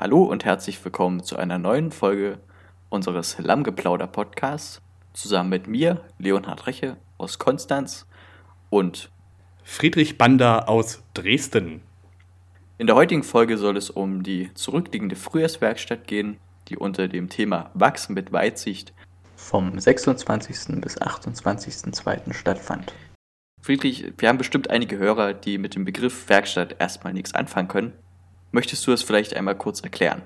Hallo und herzlich willkommen zu einer neuen Folge unseres Lammgeplauder-Podcasts. Zusammen mit mir, Leonhard Reche aus Konstanz und Friedrich Bander aus Dresden. In der heutigen Folge soll es um die zurückliegende Frühjahrswerkstatt gehen, die unter dem Thema Wachsen mit Weitsicht vom 26. bis 28.02. stattfand. Friedrich, wir haben bestimmt einige Hörer, die mit dem Begriff Werkstatt erstmal nichts anfangen können. Möchtest du es vielleicht einmal kurz erklären?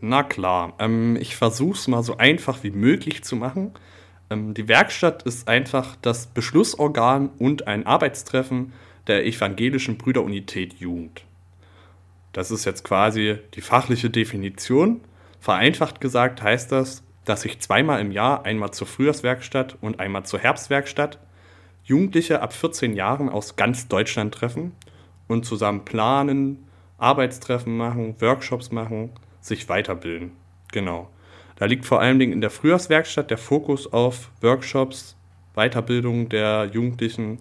Na klar, ähm, ich versuche es mal so einfach wie möglich zu machen. Ähm, die Werkstatt ist einfach das Beschlussorgan und ein Arbeitstreffen der evangelischen Brüderunität Jugend. Das ist jetzt quasi die fachliche Definition. Vereinfacht gesagt heißt das, dass sich zweimal im Jahr, einmal zur Frühjahrswerkstatt und einmal zur Herbstwerkstatt, Jugendliche ab 14 Jahren aus ganz Deutschland treffen und zusammen planen, Arbeitstreffen machen, Workshops machen, sich weiterbilden. Genau. Da liegt vor allen Dingen in der Frühjahrswerkstatt der Fokus auf Workshops, Weiterbildung der Jugendlichen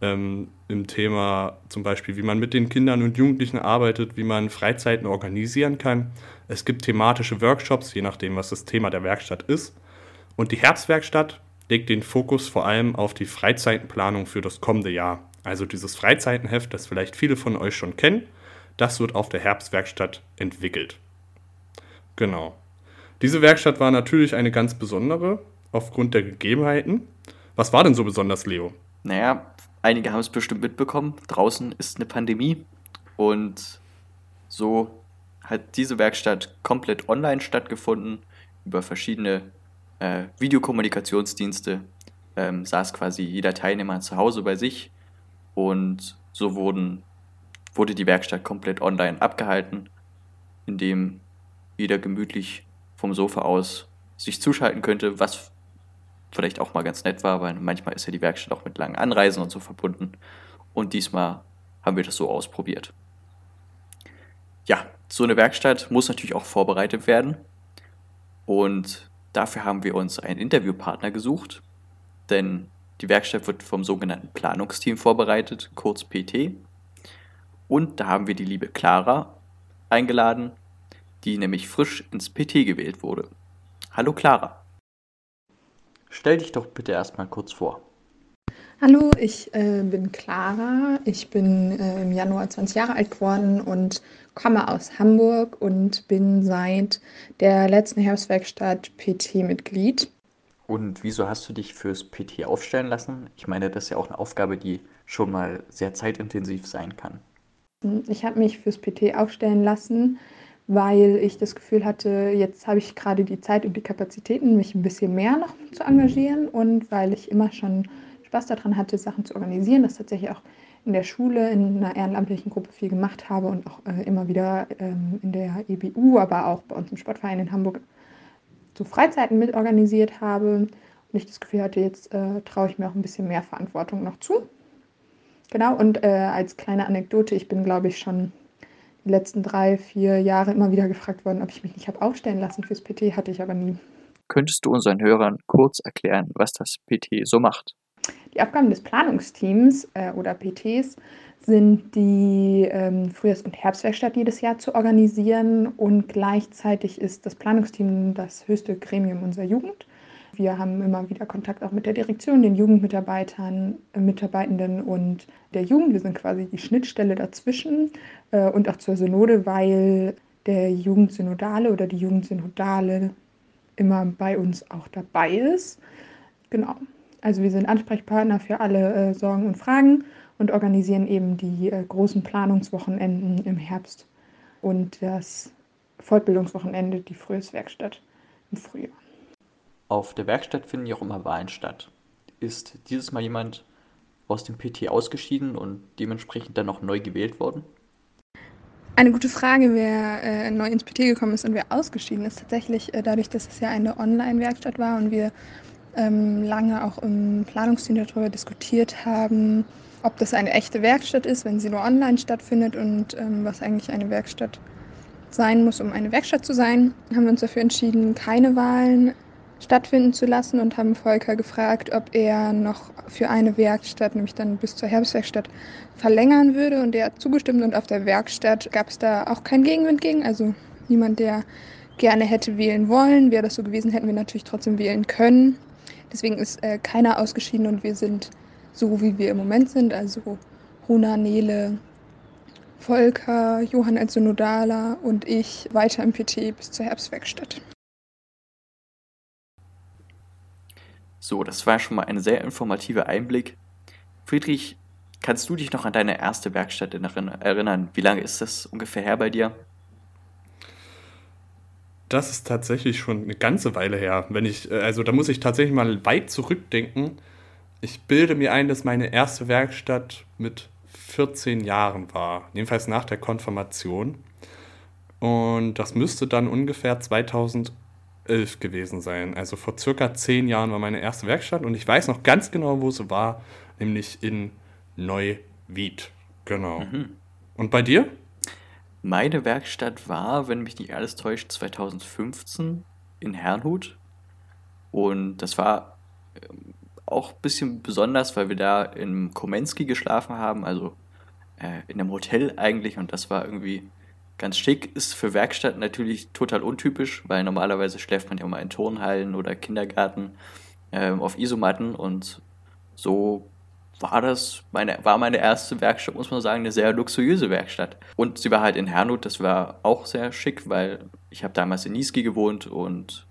ähm, im Thema zum Beispiel, wie man mit den Kindern und Jugendlichen arbeitet, wie man Freizeiten organisieren kann. Es gibt thematische Workshops, je nachdem, was das Thema der Werkstatt ist. Und die Herbstwerkstatt legt den Fokus vor allem auf die Freizeitenplanung für das kommende Jahr. Also dieses Freizeitenheft, das vielleicht viele von euch schon kennen, das wird auf der Herbstwerkstatt entwickelt. Genau. Diese Werkstatt war natürlich eine ganz besondere, aufgrund der Gegebenheiten. Was war denn so besonders, Leo? Naja, einige haben es bestimmt mitbekommen. Draußen ist eine Pandemie und so hat diese Werkstatt komplett online stattgefunden über verschiedene äh, Videokommunikationsdienste. Ähm, saß quasi jeder Teilnehmer zu Hause bei sich und so wurden wurde die Werkstatt komplett online abgehalten, indem jeder gemütlich vom Sofa aus sich zuschalten könnte, was vielleicht auch mal ganz nett war, weil manchmal ist ja die Werkstatt auch mit langen Anreisen und so verbunden. Und diesmal haben wir das so ausprobiert. Ja, so eine Werkstatt muss natürlich auch vorbereitet werden. Und dafür haben wir uns einen Interviewpartner gesucht, denn die Werkstatt wird vom sogenannten Planungsteam vorbereitet, kurz PT. Und da haben wir die liebe Clara eingeladen, die nämlich frisch ins PT gewählt wurde. Hallo Clara. Stell dich doch bitte erstmal kurz vor. Hallo, ich äh, bin Clara. Ich bin äh, im Januar 20 Jahre alt geworden und komme aus Hamburg und bin seit der letzten Herbstwerkstatt PT-Mitglied. Und wieso hast du dich fürs PT aufstellen lassen? Ich meine, das ist ja auch eine Aufgabe, die schon mal sehr zeitintensiv sein kann. Ich habe mich fürs PT aufstellen lassen, weil ich das Gefühl hatte, jetzt habe ich gerade die Zeit und die Kapazitäten, mich ein bisschen mehr noch zu engagieren und weil ich immer schon Spaß daran hatte, Sachen zu organisieren, das tatsächlich auch in der Schule in einer ehrenamtlichen Gruppe viel gemacht habe und auch äh, immer wieder ähm, in der EBU, aber auch bei uns im Sportverein in Hamburg zu Freizeiten mitorganisiert habe und ich das Gefühl hatte, jetzt äh, traue ich mir auch ein bisschen mehr Verantwortung noch zu. Genau, und äh, als kleine Anekdote, ich bin, glaube ich, schon die letzten drei, vier Jahre immer wieder gefragt worden, ob ich mich nicht habe aufstellen lassen fürs PT, hatte ich aber nie. Könntest du unseren Hörern kurz erklären, was das PT so macht? Die Aufgaben des Planungsteams äh, oder PTs sind die ähm, Frühjahrs- und Herbstwerkstatt jedes Jahr zu organisieren und gleichzeitig ist das Planungsteam das höchste Gremium unserer Jugend. Wir haben immer wieder Kontakt auch mit der Direktion, den Jugendmitarbeitern, äh, Mitarbeitenden und der Jugend. Wir sind quasi die Schnittstelle dazwischen äh, und auch zur Synode, weil der Jugendsynodale oder die Jugendsynodale immer bei uns auch dabei ist. Genau. Also wir sind Ansprechpartner für alle äh, Sorgen und Fragen und organisieren eben die äh, großen Planungswochenenden im Herbst und das Fortbildungswochenende, die Frühjahrswerkstatt im Frühjahr. Auf der Werkstatt finden ja auch immer Wahlen statt. Ist dieses Mal jemand aus dem PT ausgeschieden und dementsprechend dann noch neu gewählt worden? Eine gute Frage, wer äh, neu ins PT gekommen ist und wer ausgeschieden ist. Tatsächlich äh, dadurch, dass es ja eine Online-Werkstatt war und wir ähm, lange auch im Planungsteam darüber diskutiert haben, ob das eine echte Werkstatt ist, wenn sie nur online stattfindet und ähm, was eigentlich eine Werkstatt sein muss, um eine Werkstatt zu sein, haben wir uns dafür entschieden, keine Wahlen stattfinden zu lassen und haben Volker gefragt, ob er noch für eine Werkstatt, nämlich dann bis zur Herbstwerkstatt, verlängern würde. Und er hat zugestimmt und auf der Werkstatt gab es da auch keinen Gegenwind gegen. Also niemand, der gerne hätte wählen wollen. Wäre das so gewesen, hätten wir natürlich trotzdem wählen können. Deswegen ist äh, keiner ausgeschieden und wir sind so, wie wir im Moment sind. Also Rona, Nele, Volker, Johann als Synodala und ich weiter im PT bis zur Herbstwerkstatt. So, das war schon mal ein sehr informativer Einblick. Friedrich, kannst du dich noch an deine erste Werkstatt erinnern? Wie lange ist das ungefähr her bei dir? Das ist tatsächlich schon eine ganze Weile her. Wenn ich, äh, also da muss ich tatsächlich mal weit zurückdenken. Ich bilde mir ein, dass meine erste Werkstatt mit 14 Jahren war, jedenfalls nach der Konfirmation. Und das müsste dann ungefähr 2011 gewesen sein. Also vor circa 10 Jahren war meine erste Werkstatt und ich weiß noch ganz genau, wo sie war, nämlich in Neuwied. Genau. Mhm. Und bei dir? Meine Werkstatt war, wenn mich nicht alles täuscht, 2015 in Herrnhut. Und das war ähm, auch ein bisschen besonders, weil wir da in Komensky geschlafen haben, also äh, in einem Hotel eigentlich und das war irgendwie ganz schick. Ist für Werkstatt natürlich total untypisch, weil normalerweise schläft man ja mal in Turnhallen oder Kindergarten äh, auf Isomatten und so war das meine, war meine erste Werkstatt, muss man sagen, eine sehr luxuriöse Werkstatt. Und sie war halt in Hernut, das war auch sehr schick, weil ich habe damals in Niesky gewohnt und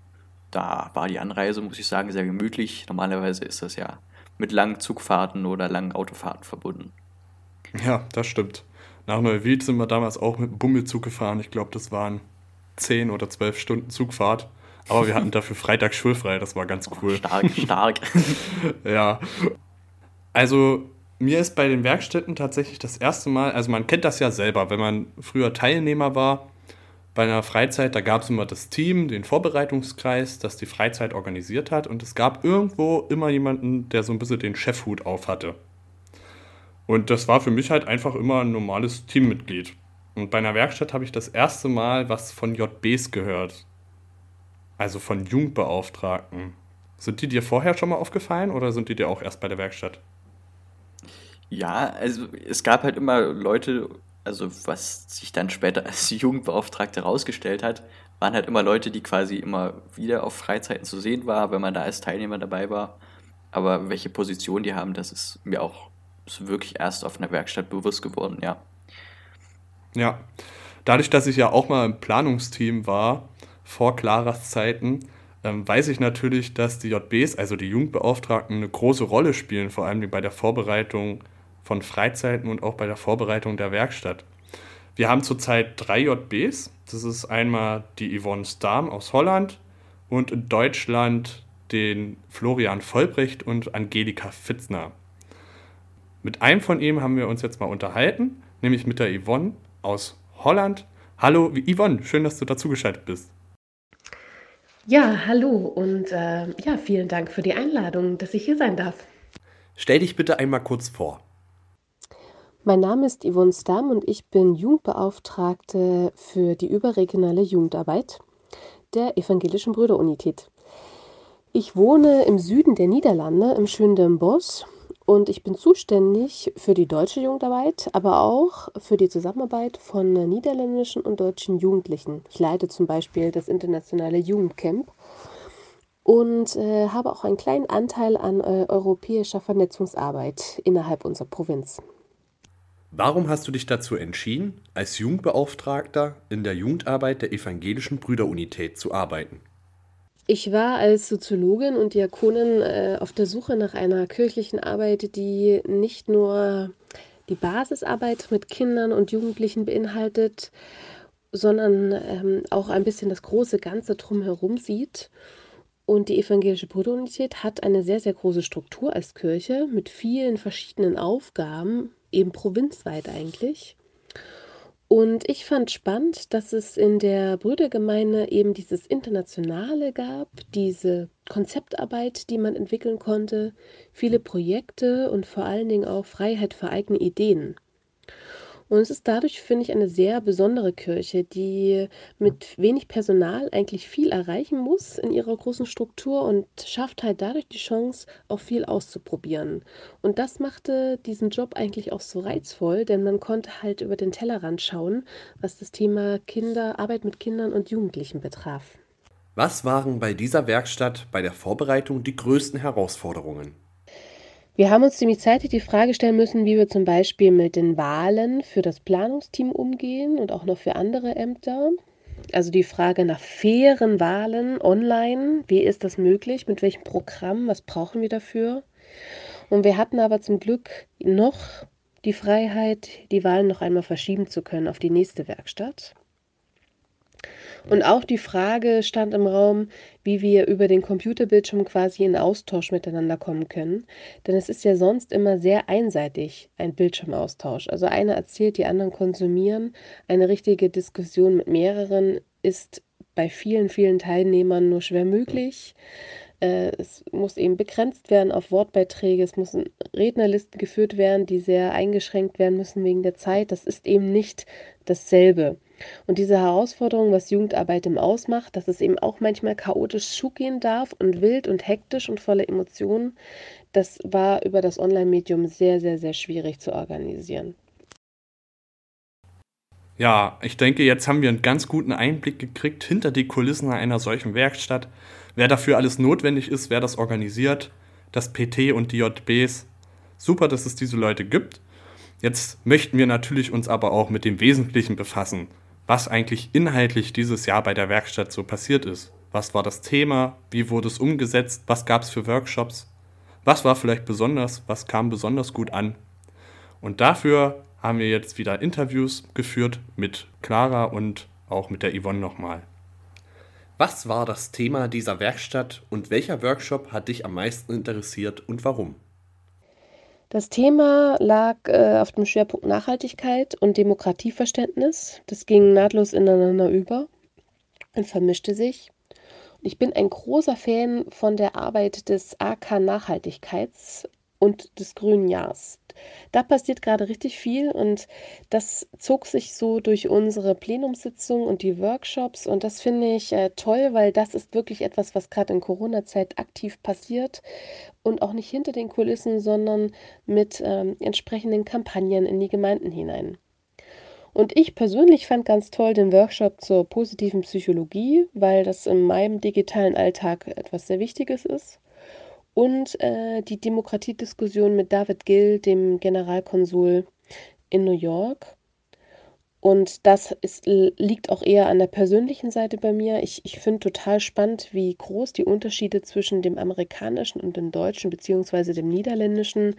da war die Anreise, muss ich sagen, sehr gemütlich. Normalerweise ist das ja mit langen Zugfahrten oder langen Autofahrten verbunden. Ja, das stimmt. Nach Neuwied sind wir damals auch mit dem Bummelzug gefahren. Ich glaube, das waren 10 oder 12 Stunden Zugfahrt. Aber wir hatten dafür Freitag schulfrei, das war ganz cool. Stark, stark. ja. Also, mir ist bei den Werkstätten tatsächlich das erste Mal, also man kennt das ja selber, wenn man früher Teilnehmer war bei einer Freizeit, da gab es immer das Team, den Vorbereitungskreis, das die Freizeit organisiert hat und es gab irgendwo immer jemanden, der so ein bisschen den Chefhut auf hatte. Und das war für mich halt einfach immer ein normales Teammitglied. Und bei einer Werkstatt habe ich das erste Mal was von JBs gehört. Also von Jugendbeauftragten. Sind die dir vorher schon mal aufgefallen oder sind die dir auch erst bei der Werkstatt? Ja, also es gab halt immer Leute, also was sich dann später als Jugendbeauftragte herausgestellt hat, waren halt immer Leute, die quasi immer wieder auf Freizeiten zu sehen waren, wenn man da als Teilnehmer dabei war. Aber welche Position die haben, das ist mir auch ist wirklich erst auf einer Werkstatt bewusst geworden, ja. Ja, dadurch, dass ich ja auch mal im Planungsteam war, vor Claras Zeiten, ähm, weiß ich natürlich, dass die JBs, also die Jugendbeauftragten, eine große Rolle spielen, vor allem bei der Vorbereitung von Freizeiten und auch bei der Vorbereitung der Werkstatt. Wir haben zurzeit drei JBs. Das ist einmal die Yvonne Starm aus Holland und in Deutschland den Florian Vollbrecht und Angelika Fitzner. Mit einem von ihm haben wir uns jetzt mal unterhalten, nämlich mit der Yvonne aus Holland. Hallo Yvonne, schön, dass du dazugeschaltet bist. Ja, hallo und äh, ja, vielen Dank für die Einladung, dass ich hier sein darf. Stell dich bitte einmal kurz vor. Mein Name ist Yvonne Stamm und ich bin Jugendbeauftragte für die überregionale Jugendarbeit der Evangelischen Brüderunität. Ich wohne im Süden der Niederlande, im schönen Bosch und ich bin zuständig für die deutsche Jugendarbeit, aber auch für die Zusammenarbeit von niederländischen und deutschen Jugendlichen. Ich leite zum Beispiel das internationale Jugendcamp und äh, habe auch einen kleinen Anteil an äh, europäischer Vernetzungsarbeit innerhalb unserer Provinz. Warum hast du dich dazu entschieden, als Jugendbeauftragter in der Jugendarbeit der Evangelischen Brüderunität zu arbeiten? Ich war als Soziologin und Diakonin äh, auf der Suche nach einer kirchlichen Arbeit, die nicht nur die Basisarbeit mit Kindern und Jugendlichen beinhaltet, sondern ähm, auch ein bisschen das große Ganze drumherum sieht. Und die evangelische Brüderunität hat eine sehr, sehr große Struktur als Kirche mit vielen verschiedenen Aufgaben, eben provinzweit eigentlich. Und ich fand spannend, dass es in der Brüdergemeinde eben dieses Internationale gab, diese Konzeptarbeit, die man entwickeln konnte, viele Projekte und vor allen Dingen auch Freiheit für eigene Ideen. Und es ist dadurch, finde ich, eine sehr besondere Kirche, die mit wenig Personal eigentlich viel erreichen muss in ihrer großen Struktur und schafft halt dadurch die Chance, auch viel auszuprobieren. Und das machte diesen Job eigentlich auch so reizvoll, denn man konnte halt über den Tellerrand schauen, was das Thema Kinder, Arbeit mit Kindern und Jugendlichen betraf. Was waren bei dieser Werkstatt bei der Vorbereitung die größten Herausforderungen? Wir haben uns ziemlich zeitig die Frage stellen müssen, wie wir zum Beispiel mit den Wahlen für das Planungsteam umgehen und auch noch für andere Ämter. Also die Frage nach fairen Wahlen online, wie ist das möglich, mit welchem Programm, was brauchen wir dafür? Und wir hatten aber zum Glück noch die Freiheit, die Wahlen noch einmal verschieben zu können auf die nächste Werkstatt. Und auch die Frage stand im Raum, wie wir über den Computerbildschirm quasi in Austausch miteinander kommen können. Denn es ist ja sonst immer sehr einseitig, ein Bildschirmaustausch. Also einer erzählt, die anderen konsumieren. Eine richtige Diskussion mit mehreren ist bei vielen, vielen Teilnehmern nur schwer möglich. Äh, es muss eben begrenzt werden auf Wortbeiträge. Es müssen Rednerlisten geführt werden, die sehr eingeschränkt werden müssen wegen der Zeit. Das ist eben nicht dasselbe. Und diese Herausforderung, was Jugendarbeit im ausmacht, dass es eben auch manchmal chaotisch zugehen darf und wild und hektisch und voller Emotionen, das war über das Online-Medium sehr, sehr, sehr schwierig zu organisieren. Ja, ich denke, jetzt haben wir einen ganz guten Einblick gekriegt hinter die Kulissen einer solchen Werkstatt, wer dafür alles notwendig ist, wer das organisiert, das PT und die JBs. Super, dass es diese Leute gibt. Jetzt möchten wir natürlich uns aber auch mit dem Wesentlichen befassen was eigentlich inhaltlich dieses Jahr bei der Werkstatt so passiert ist. Was war das Thema? Wie wurde es umgesetzt? Was gab es für Workshops? Was war vielleicht besonders? Was kam besonders gut an? Und dafür haben wir jetzt wieder Interviews geführt mit Clara und auch mit der Yvonne nochmal. Was war das Thema dieser Werkstatt und welcher Workshop hat dich am meisten interessiert und warum? Das Thema lag äh, auf dem Schwerpunkt Nachhaltigkeit und Demokratieverständnis. Das ging nahtlos ineinander über und vermischte sich. ich bin ein großer Fan von der Arbeit des AK Nachhaltigkeits und des Grünen Jahres. Da passiert gerade richtig viel und das zog sich so durch unsere Plenumssitzungen und die Workshops und das finde ich äh, toll, weil das ist wirklich etwas, was gerade in Corona-Zeit aktiv passiert und auch nicht hinter den Kulissen, sondern mit ähm, entsprechenden Kampagnen in die Gemeinden hinein. Und ich persönlich fand ganz toll den Workshop zur positiven Psychologie, weil das in meinem digitalen Alltag etwas sehr Wichtiges ist und äh, die Demokratiediskussion mit David Gill, dem Generalkonsul in New York. Und das ist, liegt auch eher an der persönlichen Seite bei mir. Ich, ich finde total spannend, wie groß die Unterschiede zwischen dem amerikanischen und dem deutschen beziehungsweise dem niederländischen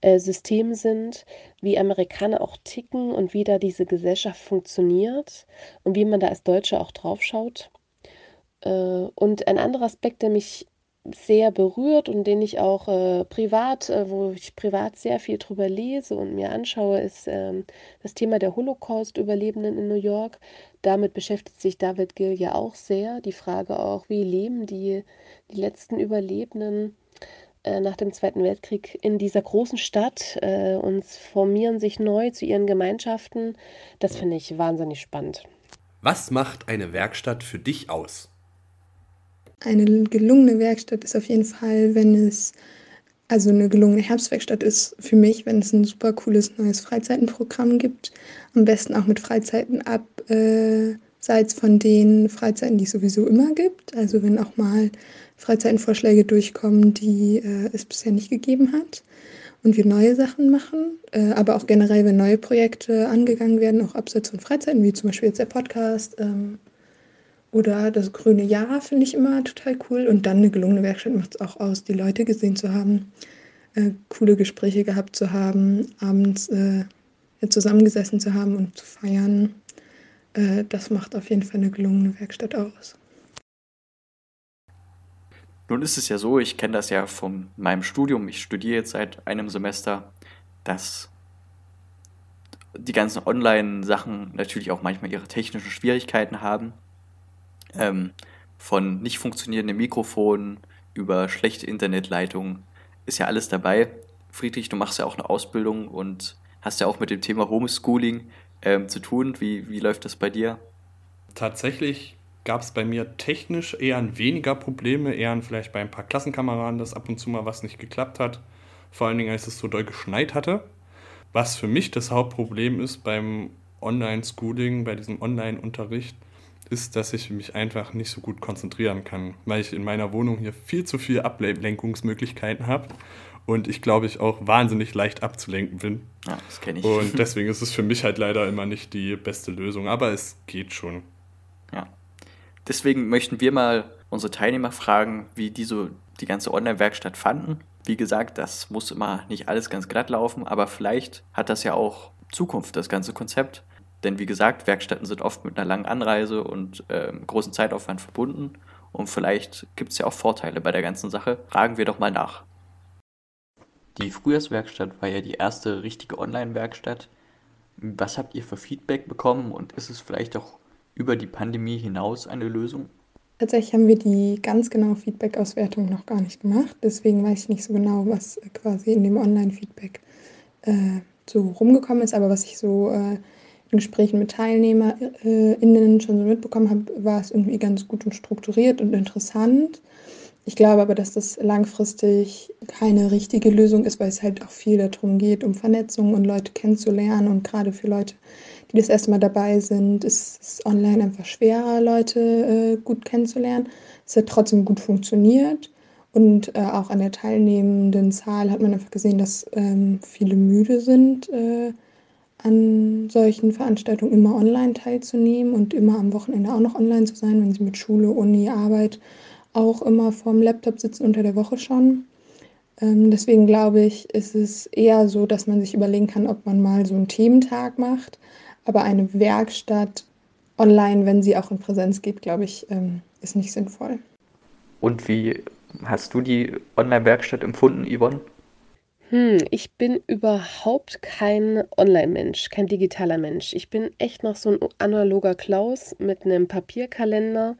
äh, System sind, wie Amerikaner auch ticken und wie da diese Gesellschaft funktioniert und wie man da als Deutscher auch draufschaut. Äh, und ein anderer Aspekt, der mich sehr berührt und den ich auch äh, privat, äh, wo ich privat sehr viel drüber lese und mir anschaue, ist ähm, das Thema der Holocaust-Überlebenden in New York. Damit beschäftigt sich David Gill ja auch sehr. Die Frage auch, wie leben die, die letzten Überlebenden äh, nach dem Zweiten Weltkrieg in dieser großen Stadt äh, und formieren sich neu zu ihren Gemeinschaften. Das finde ich wahnsinnig spannend. Was macht eine Werkstatt für dich aus? Eine gelungene Werkstatt ist auf jeden Fall, wenn es, also eine gelungene Herbstwerkstatt ist für mich, wenn es ein super cooles neues Freizeitenprogramm gibt. Am besten auch mit Freizeiten abseits von den Freizeiten, die es sowieso immer gibt. Also wenn auch mal Freizeitenvorschläge durchkommen, die äh, es bisher nicht gegeben hat. Und wir neue Sachen machen, äh, aber auch generell, wenn neue Projekte angegangen werden, auch abseits von Freizeiten, wie zum Beispiel jetzt der Podcast. Oder das grüne Jahr finde ich immer total cool. Und dann eine gelungene Werkstatt macht es auch aus, die Leute gesehen zu haben, äh, coole Gespräche gehabt zu haben, abends äh, zusammengesessen zu haben und zu feiern. Äh, das macht auf jeden Fall eine gelungene Werkstatt aus. Nun ist es ja so, ich kenne das ja von meinem Studium. Ich studiere jetzt seit einem Semester, dass die ganzen Online-Sachen natürlich auch manchmal ihre technischen Schwierigkeiten haben ähm, von nicht funktionierenden Mikrofonen über schlechte Internetleitungen ist ja alles dabei. Friedrich, du machst ja auch eine Ausbildung und hast ja auch mit dem Thema Homeschooling ähm, zu tun. Wie, wie läuft das bei dir? Tatsächlich gab es bei mir technisch eher weniger Probleme, eher vielleicht bei ein paar Klassenkameraden, dass ab und zu mal was nicht geklappt hat. Vor allen Dingen, als es so doll geschneit hatte. Was für mich das Hauptproblem ist beim Online-Schooling, bei diesem Online-Unterricht, ist, dass ich mich einfach nicht so gut konzentrieren kann, weil ich in meiner Wohnung hier viel zu viele Ablenkungsmöglichkeiten habe und ich glaube, ich auch wahnsinnig leicht abzulenken bin. Ja, das kenne ich. Und deswegen ist es für mich halt leider immer nicht die beste Lösung, aber es geht schon. Ja. Deswegen möchten wir mal unsere Teilnehmer fragen, wie die so die ganze Online-Werkstatt fanden. Wie gesagt, das muss immer nicht alles ganz glatt laufen, aber vielleicht hat das ja auch Zukunft, das ganze Konzept. Denn wie gesagt, Werkstätten sind oft mit einer langen Anreise und äh, großen Zeitaufwand verbunden. Und vielleicht gibt es ja auch Vorteile bei der ganzen Sache. Fragen wir doch mal nach. Die Frühjahrswerkstatt war ja die erste richtige Online-Werkstatt. Was habt ihr für Feedback bekommen und ist es vielleicht auch über die Pandemie hinaus eine Lösung? Tatsächlich haben wir die ganz genaue Feedback-Auswertung noch gar nicht gemacht. Deswegen weiß ich nicht so genau, was quasi in dem Online-Feedback äh, so rumgekommen ist. Aber was ich so äh, in Gesprächen mit TeilnehmerInnen schon so mitbekommen habe, war es irgendwie ganz gut und strukturiert und interessant. Ich glaube aber, dass das langfristig keine richtige Lösung ist, weil es halt auch viel darum geht, um Vernetzung und Leute kennenzulernen. Und gerade für Leute, die das erste Mal dabei sind, ist es online einfach schwerer, Leute äh, gut kennenzulernen. Es hat trotzdem gut funktioniert. Und äh, auch an der teilnehmenden Zahl hat man einfach gesehen, dass ähm, viele müde sind, äh, an solchen Veranstaltungen immer online teilzunehmen und immer am Wochenende auch noch online zu sein, wenn sie mit Schule, Uni, Arbeit auch immer vorm Laptop sitzen unter der Woche schon. Ähm, deswegen glaube ich, ist es eher so, dass man sich überlegen kann, ob man mal so einen Thementag macht. Aber eine Werkstatt online, wenn sie auch in Präsenz geht, glaube ich, ähm, ist nicht sinnvoll. Und wie hast du die Online-Werkstatt empfunden, Yvonne? Hm, ich bin überhaupt kein Online-Mensch, kein digitaler Mensch. Ich bin echt noch so ein analoger Klaus mit einem Papierkalender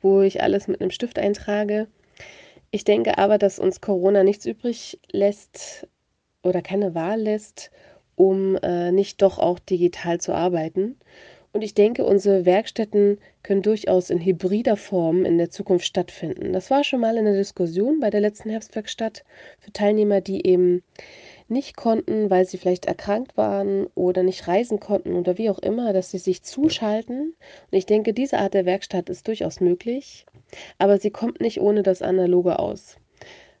wo ich alles mit einem Stift eintrage. Ich denke aber, dass uns Corona nichts übrig lässt oder keine Wahl lässt, um äh, nicht doch auch digital zu arbeiten. Und ich denke, unsere Werkstätten können durchaus in hybrider Form in der Zukunft stattfinden. Das war schon mal in der Diskussion bei der letzten Herbstwerkstatt für Teilnehmer, die eben nicht konnten, weil sie vielleicht erkrankt waren oder nicht reisen konnten oder wie auch immer, dass sie sich zuschalten. Und ich denke, diese Art der Werkstatt ist durchaus möglich, aber sie kommt nicht ohne das Analoge aus.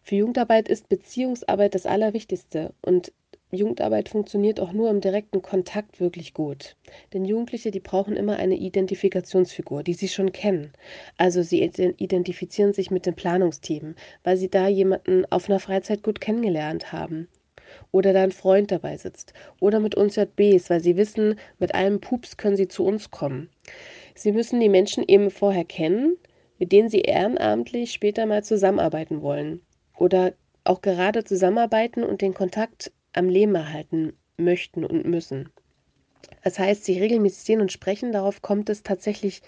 Für Jugendarbeit ist Beziehungsarbeit das Allerwichtigste und Jugendarbeit funktioniert auch nur im direkten Kontakt wirklich gut. Denn Jugendliche, die brauchen immer eine Identifikationsfigur, die sie schon kennen. Also sie identifizieren sich mit dem Planungsteam, weil sie da jemanden auf einer Freizeit gut kennengelernt haben oder da ein Freund dabei sitzt oder mit uns JBs, weil sie wissen, mit einem Pups können sie zu uns kommen. Sie müssen die Menschen eben vorher kennen, mit denen sie ehrenamtlich später mal zusammenarbeiten wollen oder auch gerade zusammenarbeiten und den Kontakt am Leben erhalten möchten und müssen. Das heißt, sie regelmäßig sehen und sprechen, darauf kommt es tatsächlich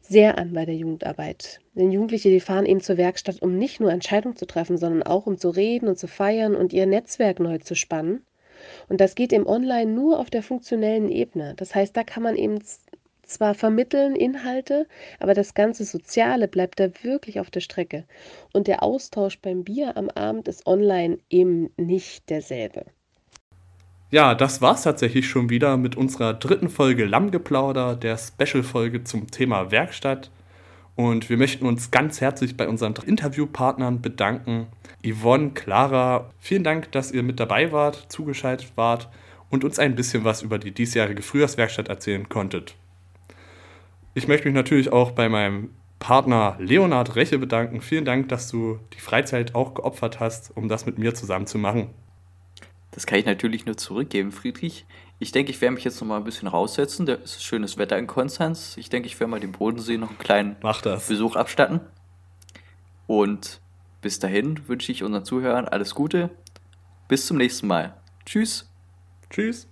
sehr an bei der Jugendarbeit. Denn Jugendliche, die fahren eben zur Werkstatt, um nicht nur Entscheidungen zu treffen, sondern auch um zu reden und zu feiern und ihr Netzwerk neu zu spannen. Und das geht im Online nur auf der funktionellen Ebene. Das heißt, da kann man eben zwar vermitteln Inhalte, aber das ganze Soziale bleibt da wirklich auf der Strecke. Und der Austausch beim Bier am Abend ist online eben nicht derselbe. Ja, das war's tatsächlich schon wieder mit unserer dritten Folge Lammgeplauder, der Special-Folge zum Thema Werkstatt. Und wir möchten uns ganz herzlich bei unseren Interviewpartnern bedanken. Yvonne, Clara, vielen Dank, dass ihr mit dabei wart, zugeschaltet wart und uns ein bisschen was über die diesjährige Frühjahrswerkstatt erzählen konntet. Ich möchte mich natürlich auch bei meinem Partner Leonard Reche bedanken. Vielen Dank, dass du die Freizeit auch geopfert hast, um das mit mir zusammen zu machen. Das kann ich natürlich nur zurückgeben, Friedrich. Ich denke, ich werde mich jetzt noch mal ein bisschen raussetzen. Da ist schönes Wetter in Konstanz. Ich denke, ich werde mal dem Bodensee noch einen kleinen Besuch abstatten. Und bis dahin wünsche ich unseren Zuhörern alles Gute. Bis zum nächsten Mal. Tschüss. Tschüss.